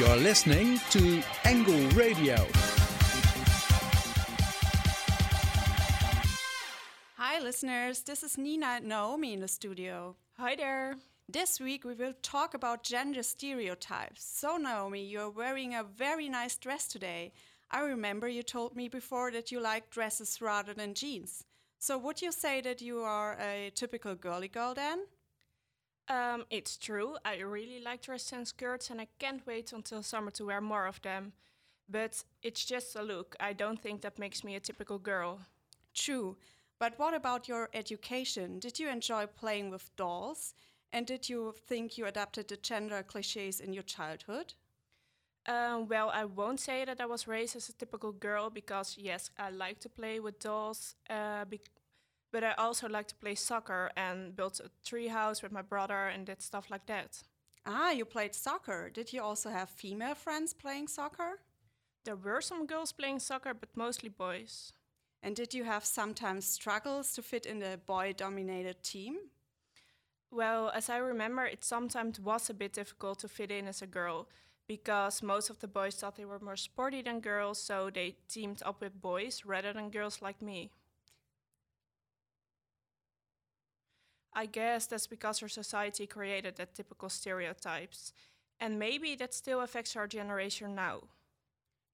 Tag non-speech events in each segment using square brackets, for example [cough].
You're listening to Angle Radio. Hi, listeners. This is Nina and Naomi in the studio. Hi there. This week we will talk about gender stereotypes. So, Naomi, you're wearing a very nice dress today. I remember you told me before that you like dresses rather than jeans. So, would you say that you are a typical girly girl then? Um, it's true. I really like dresses and skirts, and I can't wait until summer to wear more of them. But it's just a look. I don't think that makes me a typical girl. True. But what about your education? Did you enjoy playing with dolls? And did you think you adapted the gender cliches in your childhood? Um, well, I won't say that I was raised as a typical girl because, yes, I like to play with dolls, uh, but I also like to play soccer and built a treehouse with my brother and did stuff like that. Ah, you played soccer. Did you also have female friends playing soccer? There were some girls playing soccer, but mostly boys. And did you have sometimes struggles to fit in the boy dominated team? Well, as I remember, it sometimes was a bit difficult to fit in as a girl because most of the boys thought they were more sporty than girls, so they teamed up with boys rather than girls like me. I guess that's because our society created that typical stereotypes, and maybe that still affects our generation now.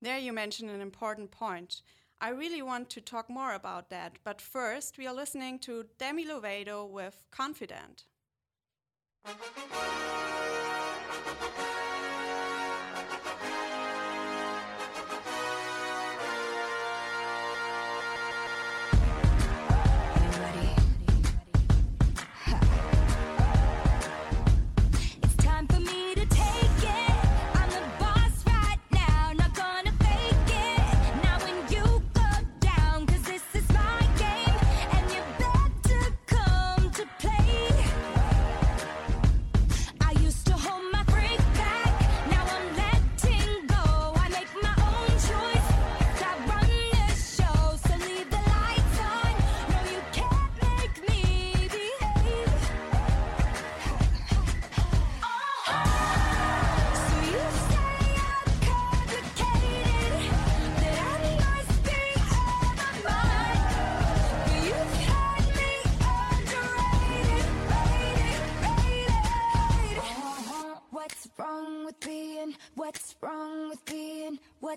There you mentioned an important point. I really want to talk more about that, but first we are listening to Demi Lovato with Confident.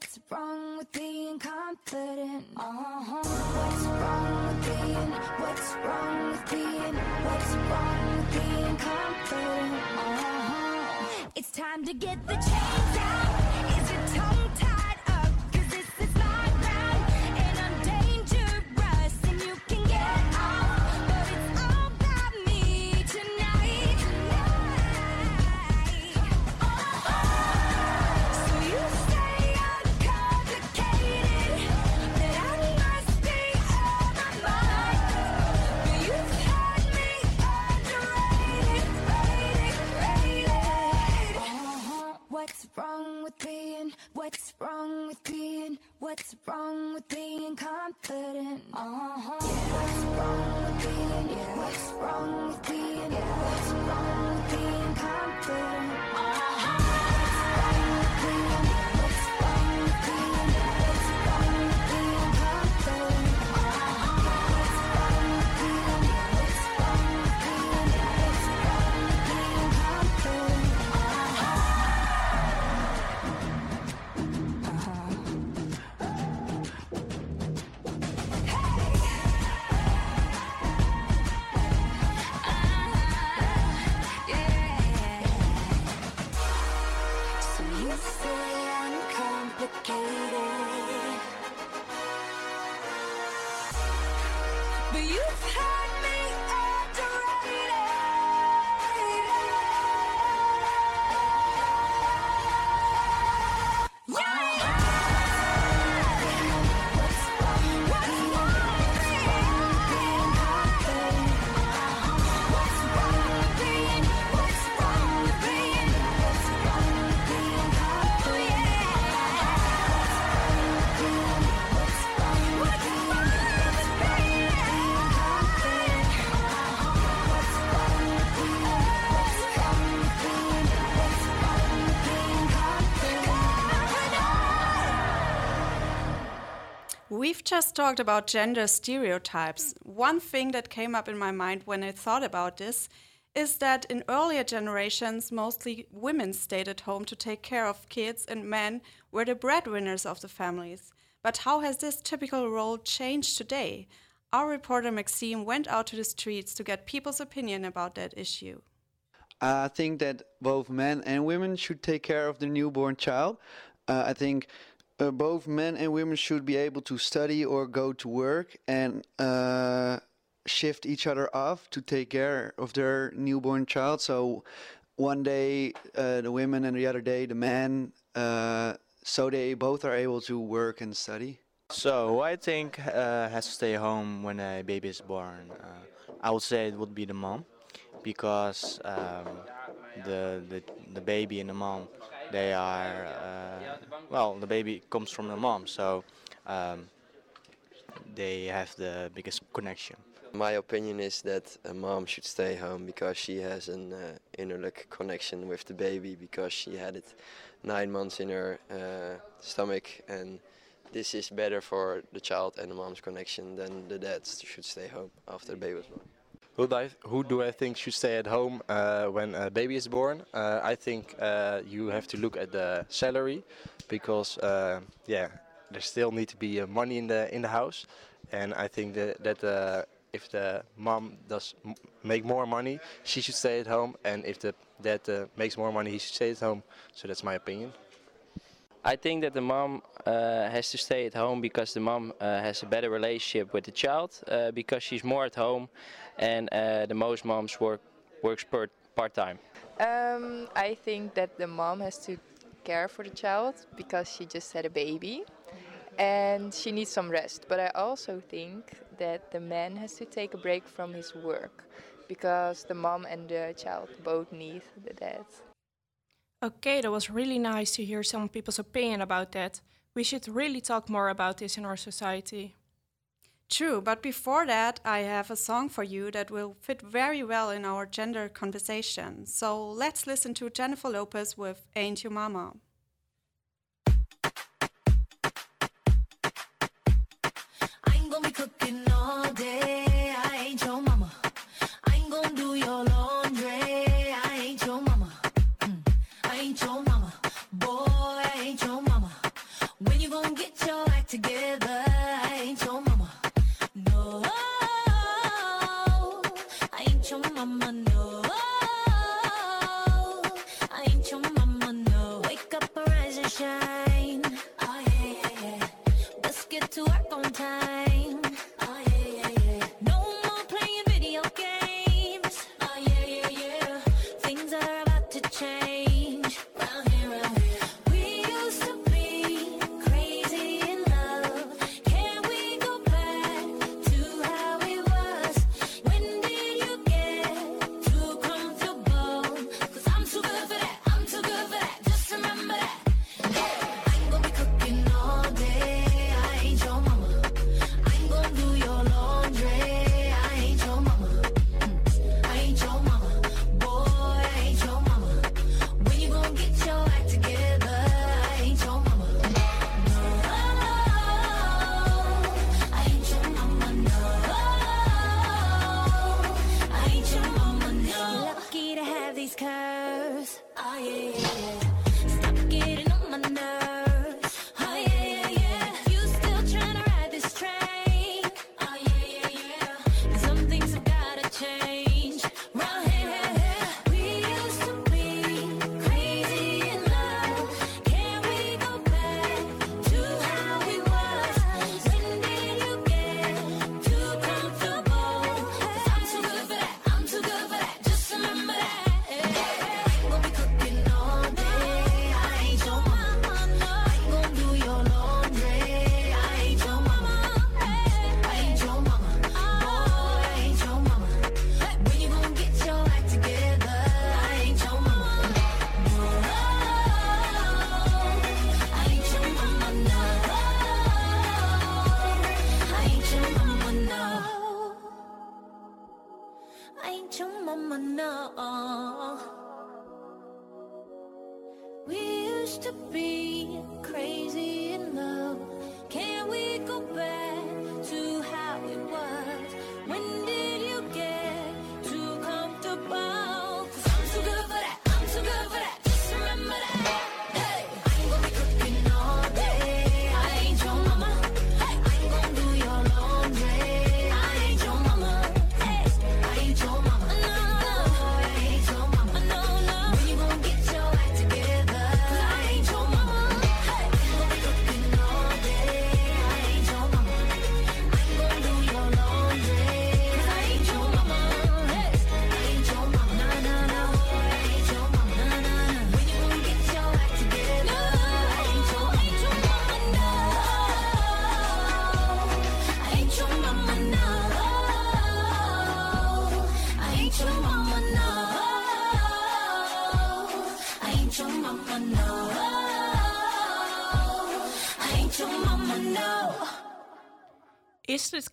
What's wrong with being confident? Uh-huh. What's wrong with being? What's wrong with being? What's wrong with being confident? Uh-huh. It's time to get the chains out. wrong with being? What's wrong with being confident? Uh-huh. Yeah. What's wrong with being? Yeah. What's wrong with being? Yeah. What's wrong with being confident? Just talked about gender stereotypes. One thing that came up in my mind when I thought about this is that in earlier generations, mostly women stayed at home to take care of kids, and men were the breadwinners of the families. But how has this typical role changed today? Our reporter Maxime went out to the streets to get people's opinion about that issue. I think that both men and women should take care of the newborn child. Uh, I think uh, both men and women should be able to study or go to work and uh, shift each other off to take care of their newborn child. So one day uh, the women and the other day the men, uh, so they both are able to work and study. So I think uh, has to stay home when a baby is born? Uh, I would say it would be the mom, because um, the, the the baby and the mom, they are uh, well, the baby comes from the mom, so um, they have the biggest connection. My opinion is that a mom should stay home because she has an uh, inner like connection with the baby because she had it nine months in her uh, stomach and this is better for the child and the mom's connection than the dad should stay home after the baby was born. Who do I, who do I think should stay at home uh, when a baby is born? Uh, I think uh, you have to look at the salary because uh, yeah, there still need to be uh, money in the in the house, and I think that that uh, if the mom does make more money, she should stay at home, and if the dad makes more money, he should stay at home. So that's my opinion. I think that the mom uh, has to stay at home because the mom uh, has a better relationship with the child uh, because she's more at home and uh, the most moms work works part time. Um, I think that the mom has to care for the child because she just had a baby and she needs some rest. But I also think that the man has to take a break from his work because the mom and the child both need the dad. Okay, that was really nice to hear some people's opinion about that. We should really talk more about this in our society. True, but before that, I have a song for you that will fit very well in our gender conversation. So let's listen to Jennifer Lopez with Ain't Your Mama. I gonna be cooking all day.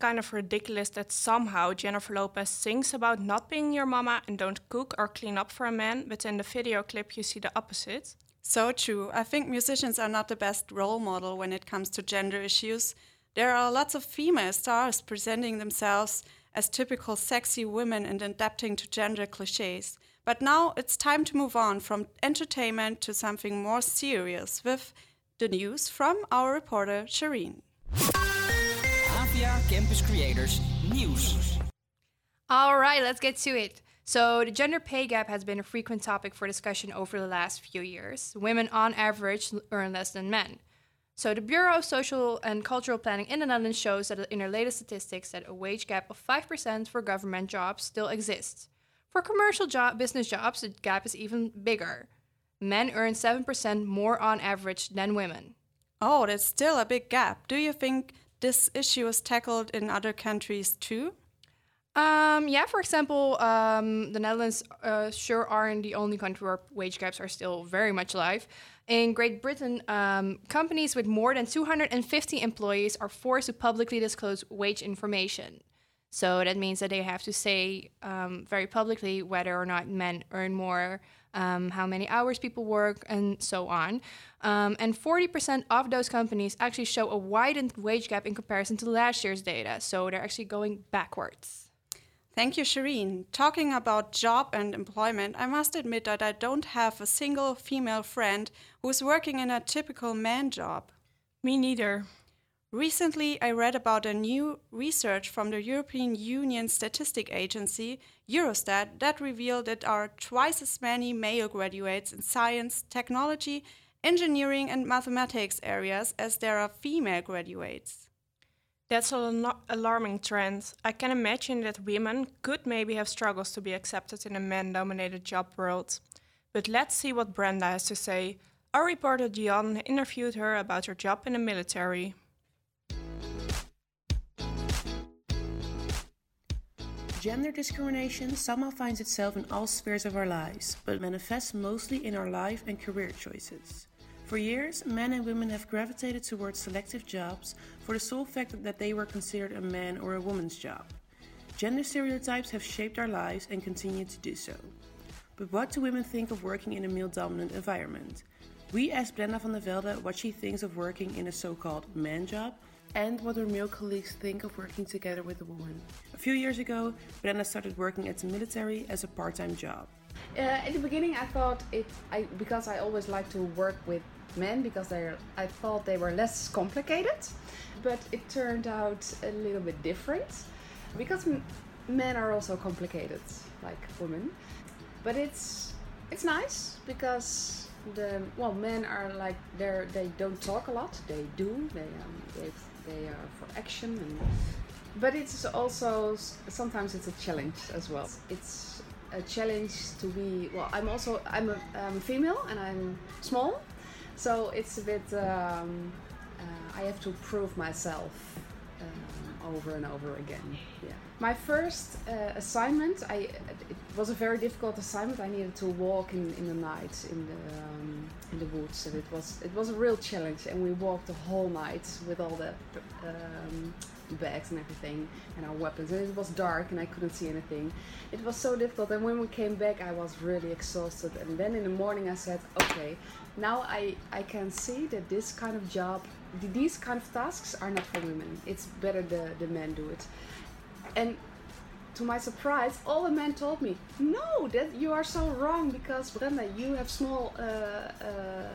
Kind of ridiculous that somehow Jennifer Lopez sings about not being your mama and don't cook or clean up for a man, but in the video clip you see the opposite? So true. I think musicians are not the best role model when it comes to gender issues. There are lots of female stars presenting themselves as typical sexy women and adapting to gender cliches. But now it's time to move on from entertainment to something more serious with the news from our reporter Shireen. Avia Campus Creators Nieuws. All right, let's get to it. So, the gender pay gap has been a frequent topic for discussion over the last few years. Women, on average, earn less than men. So, the Bureau of Social and Cultural Planning in the Netherlands shows that in their latest statistics that a wage gap of 5% for government jobs still exists. For commercial job business jobs, the gap is even bigger. Men earn 7% more on average than women. Oh, that's still a big gap. Do you think this issue is tackled in other countries too? Um, yeah, for example, um, the Netherlands uh, sure aren't the only country where wage gaps are still very much alive. In Great Britain, um, companies with more than 250 employees are forced to publicly disclose wage information. So that means that they have to say um, very publicly whether or not men earn more, um, how many hours people work, and so on. Um, and 40% of those companies actually show a widened wage gap in comparison to last year's data. So they're actually going backwards. Thank you, Shireen. Talking about job and employment, I must admit that I don't have a single female friend who's working in a typical man job. Me neither. Recently, I read about a new research from the European Union Statistic Agency, Eurostat, that revealed that there are twice as many male graduates in science, technology, engineering, and mathematics areas as there are female graduates. That's an alarming trend. I can imagine that women could maybe have struggles to be accepted in a man dominated job world. But let's see what Brenda has to say. Our reporter Dion interviewed her about her job in the military. Gender discrimination somehow finds itself in all spheres of our lives, but manifests mostly in our life and career choices. For years, men and women have gravitated towards selective jobs for the sole fact that they were considered a man or a woman's job. Gender stereotypes have shaped our lives and continue to do so. But what do women think of working in a male dominant environment? We asked Brenda van der Velde what she thinks of working in a so called man job and what her male colleagues think of working together with a woman. A few years ago, Brenda started working at the military as a part time job. Uh, in the beginning, I thought it I because I always like to work with men because they're I thought they were less complicated, but it turned out a little bit different because men are also complicated like women. But it's it's nice because the well men are like they're they don't talk a lot they do they um, they are for action and but it's also sometimes it's a challenge as well. It's a challenge to be well i'm also i'm a um, female and i'm small so it's a bit um, uh, i have to prove myself um, over and over again. Yeah my first uh, assignment i it, was a very difficult assignment. I needed to walk in, in the night in the um, in the woods, and it was it was a real challenge. And we walked the whole night with all the um, bags and everything and our weapons. And it was dark, and I couldn't see anything. It was so difficult. And when we came back, I was really exhausted. And then in the morning, I said, okay, now I I can see that this kind of job, these kind of tasks are not for women. It's better the the men do it. And to my surprise, all the men told me, "No, that you are so wrong because Brenda, you have small uh, uh,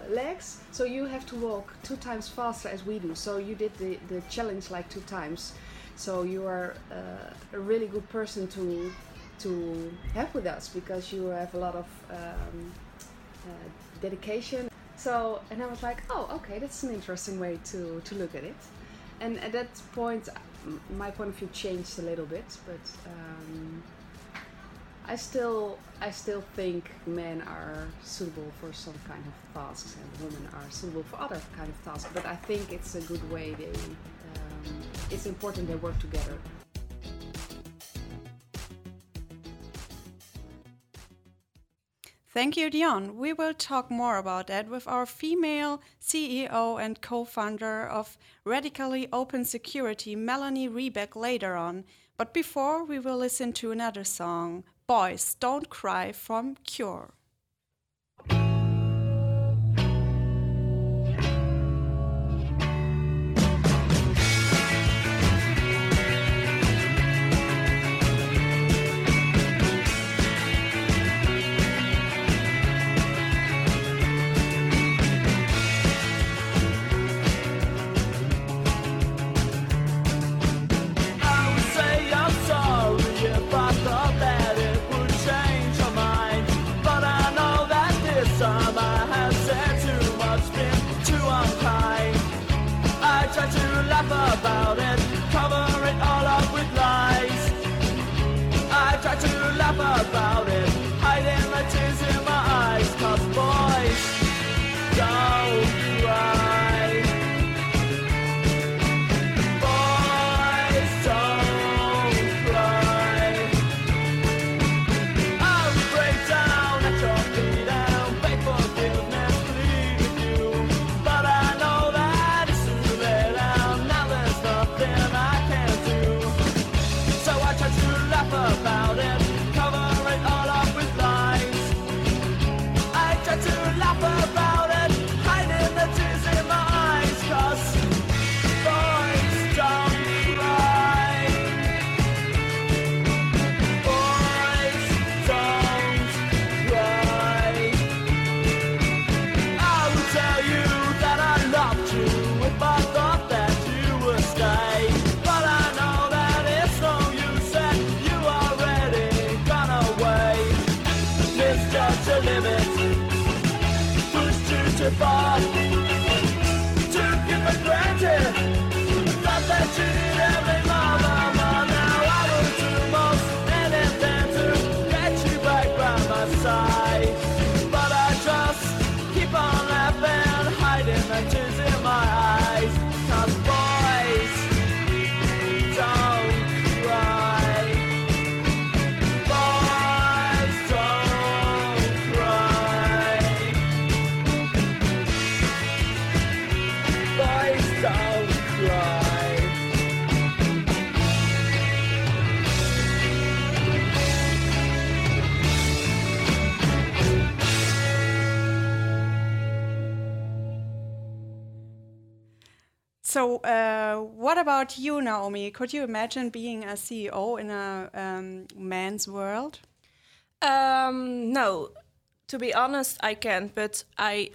legs, so you have to walk two times faster as we do. So you did the, the challenge like two times. So you are uh, a really good person to to have with us because you have a lot of um, uh, dedication. So and I was like, oh, okay, that's an interesting way to to look at it. And at that point, my point of view changed a little bit, but um, I still I still think men are suitable for some kind of tasks and women are suitable for other kind of tasks. But I think it's a good way they um, it's important they work together. Thank you, Dion. We will talk more about that with our female CEO and co founder of Radically Open Security, Melanie Rieback, later on. But before, we will listen to another song Boys Don't Cry from Cure. So, uh, what about you, Naomi? Could you imagine being a CEO in a um, man's world? Um, no, to be honest, I can't. But I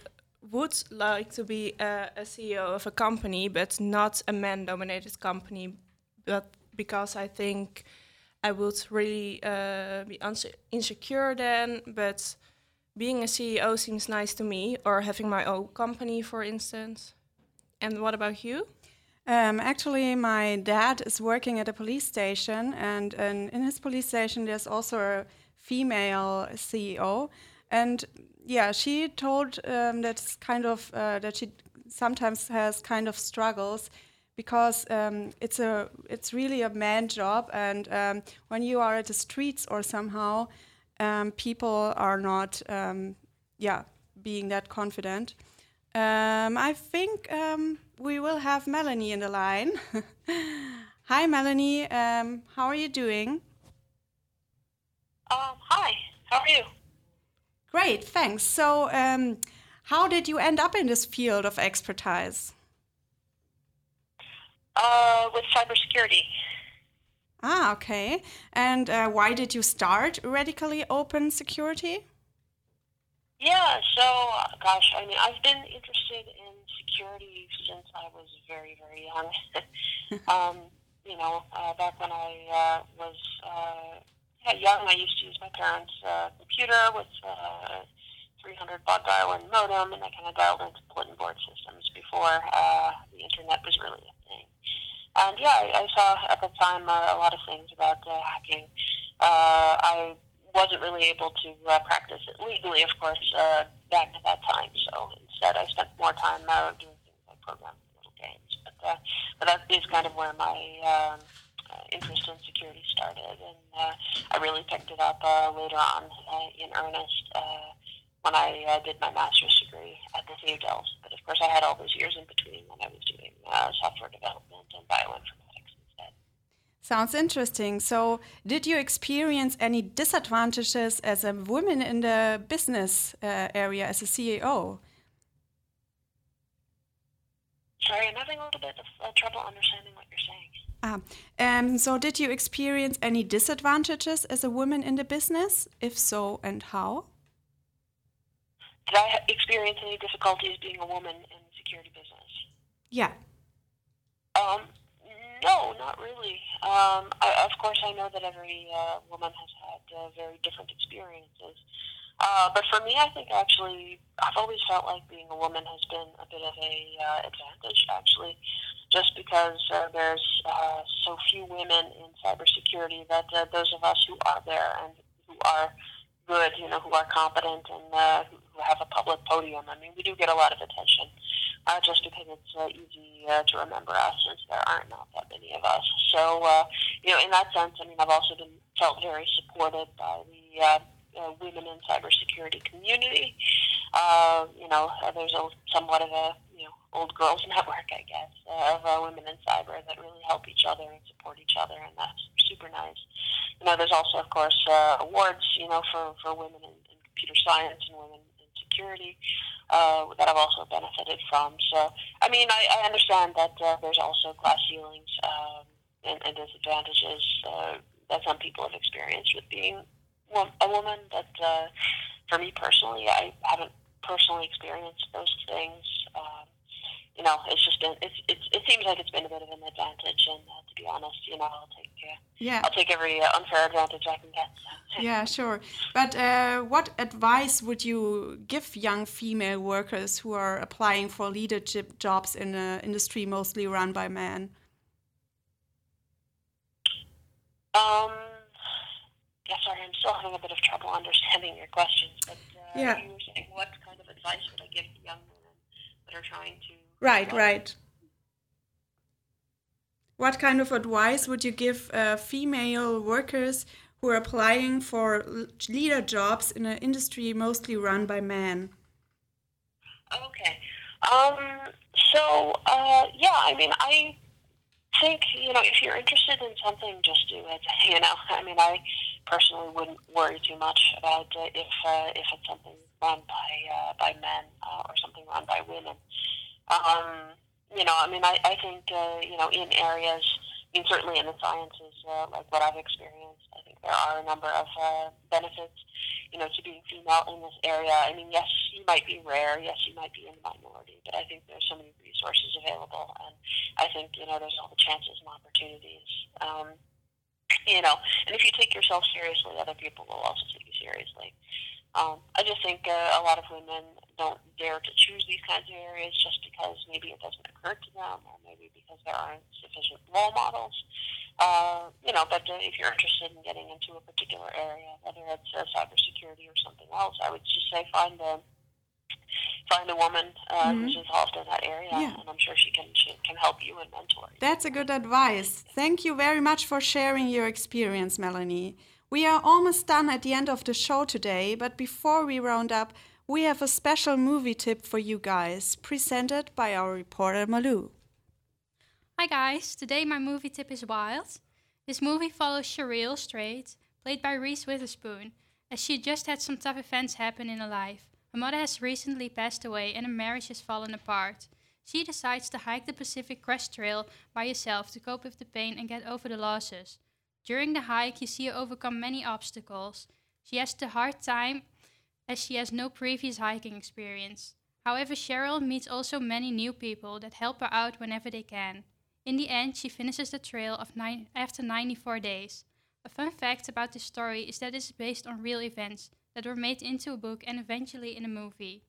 would like to be a, a CEO of a company, but not a man-dominated company. But because I think I would really uh, be insecure then. But being a CEO seems nice to me, or having my own company, for instance. And what about you? Um, actually, my dad is working at a police station, and, and in his police station, there's also a female CEO. And yeah, she told um, kind of uh, that she sometimes has kind of struggles because um, it's a it's really a man job, and um, when you are at the streets or somehow. um, people are not, um, yeah, being that confident. Um, I think um, we will have Melanie in the line. [laughs] Hi, Melanie. Um, how are you doing? Um, hi, how are you? Great, thanks. So, um, how did you end up in this field of expertise? Uh, with cybersecurity. Ah, okay. And uh, why did you start Radically Open Security? Yeah, so, gosh, I mean, I've been interested in security since I was very, very young. [laughs] um, you know, uh, back when I uh, was uh, yeah, young, I used to use my parents' uh, computer with uh, 300 baud dial in modem, and I kind of dialed into bulletin board systems before uh, the internet was really a thing. And yeah, I, I saw at the time uh, a lot of things about uh, hacking. Uh, I wasn't really able to uh, practice it legally, of course, uh, back at that time. So instead, I spent more time uh, doing things like programming little games. But uh, but that is kind of where my um, uh, interest in security started, and uh, I really picked it up uh, later on uh, in earnest uh, when I uh, did my master's degree at the Delft. But of course, I had all those years in between when I was doing uh, software development and bioinformatics. Sounds interesting. So, did you experience any disadvantages as a woman in the business uh, area as a CEO? Sorry, I'm having a little bit of uh, trouble understanding what you're saying. Ah, um, so did you experience any disadvantages as a woman in the business? If so, and how? Did I experience any difficulties being a woman in the security business? Yeah. Um, no, not really. Um, I, of course, I know that every uh, woman has had uh, very different experiences. Uh, but for me, I think actually, I've always felt like being a woman has been a bit of a uh, advantage, actually, just because uh, there's uh, so few women in cybersecurity that uh, those of us who are there and who are good, you know, who are competent and uh, who have a public podium, I mean, we do get a lot of attention, uh, just because it's uh, easy uh, to remember us since there aren't not that many of us. So, uh, you know, in that sense, I mean, I've also been felt very supported by the uh, uh, women in cybersecurity community. Uh, you know, uh, there's a somewhat of a you know old girls [laughs] network, I guess, uh, of uh, women in cyber that really help each other and support each other, and that's super nice. You know, there's also, of course, uh, awards, you know, for for women in, in computer science and women security uh, that I've also benefited from. So, I mean, I, I understand that uh, there's also glass ceilings um, and, and disadvantages uh, that some people have experienced with being a woman. But uh, for me personally, I haven't personally experienced those things. Um, you know, it's just been it's, it's it seems like it's been a bit of an advantage, and uh, to be honest, you know, I'll take uh, Yeah. I'll take every uh, unfair advantage I can get. [laughs] Yeah, sure. But uh, what advice would you give young female workers who are applying for leadership jobs in an industry mostly run by men? Um, yeah, sorry, I'm still having a bit of trouble understanding your questions, but uh, Yeah. you were saying what kind of advice would I give to young women that are trying to Right, right. What kind of advice would you give uh, female workers who are applying for leader jobs in an industry mostly run by men? Okay. Um, so, uh, yeah, I mean, I think, you know, if you're interested in something, just do it. [laughs] You know, I mean, I personally wouldn't worry too much about uh, if, uh, if it's something run by, uh, by men uh, or something run by women. Um, you know, I mean, I, I think, uh, you know, in areas, I mean, certainly in the sciences, uh, like what I've experienced, I think there are a number of uh, benefits, you know, to being female in this area. I mean, yes, you might be rare, yes, you might be in the minority, but I think there's so many resources available, and I think, you know, there's all the chances and opportunities. Um, you know, and if you take yourself seriously, other people will also take you seriously. Um, I just think uh, a lot of women don't dare to choose these kinds of areas just because maybe it doesn't occur to them, or maybe because there aren't sufficient role models. Uh, you know, but uh, if you're interested in getting into a particular area, whether it's uh, cybersecurity or something else, I would just say find a find a woman uh, Mhm. who's involved in that area, Yeah. and I'm sure she can she can help you and mentor you. That's a good advice. Thank you very much for sharing your experience, Melanie. We are almost done at the end of the show today, but before we round up, we have a special movie tip for you guys, presented by our reporter Malou. Hi guys, today my movie tip is Wild. This movie follows Cheryl Strayed, played by Reese Witherspoon, as she just had some tough events happen in her life. Her mother has recently passed away and her marriage has fallen apart. She decides to hike the Pacific Crest Trail by herself to cope with the pain and get over the losses. During the hike, you see her overcome many obstacles. She has the hard time as she has no previous hiking experience. However, Cheryl meets also many new people that help her out whenever they can. In the end, she finishes the trail nine, after 94 days. A fun fact about this story is that it is based on real events that were made into a book and eventually in a movie.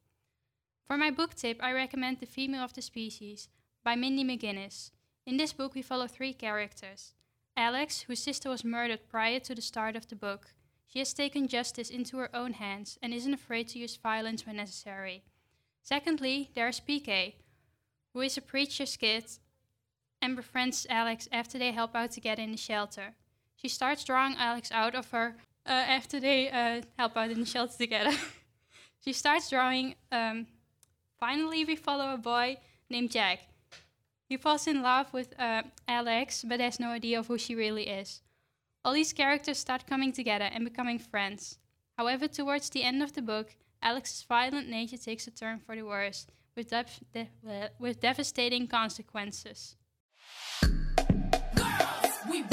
For my book tip, I recommend The Female of the Species by Mindy McGinnis. In this book, we follow three characters Alex, whose sister was murdered prior to the start of the book. She has taken justice into her own hands and isn't afraid to use violence when necessary. Secondly, there's PK, who is a preacher's kid and befriends Alex after they help out together in the shelter. She starts drawing Alex out of her uh, after they uh, help out in the shelter together. [laughs] she starts drawing. Um, finally, we follow a boy named Jack. He falls in love with uh, Alex, but has no idea of who she really is. All these characters start coming together and becoming friends. However, towards the end of the book, Alex's violent nature takes a turn for the worse, with, de- with devastating consequences. We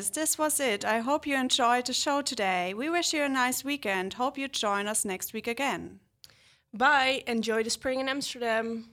listeners, this was it. I hope you enjoyed the show today. We wish you a nice weekend. Hope you join us next week again. Bye. Enjoy the spring in Amsterdam.